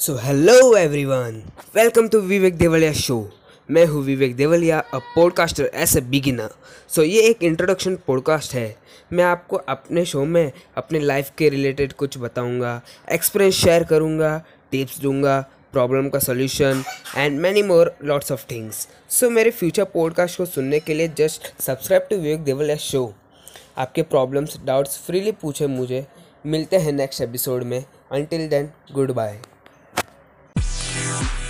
So hello everyone welcome to Vivek Devliya show मैं हूँ Vivek Devliya a podcaster as a beginner so ये एक introduction podcast है. मैं आपको अपने शो में, अपने लाइफ के रिलेटेड कुछ बताऊँगा एक्सपीरियंस शेयर करूँगा टिप्स दूँगा प्रॉब्लम का solution and many more lots of things so मेरे फ्यूचर पॉडकास्ट को सुनने के लिए just subscribe to Vivek Devliya show आपके प्रॉब्लम्स डाउट्स फ्रीली पूछे मुझे. मिलते हैं नेक्स्ट एपिसोड में. Until then goodbye Peace.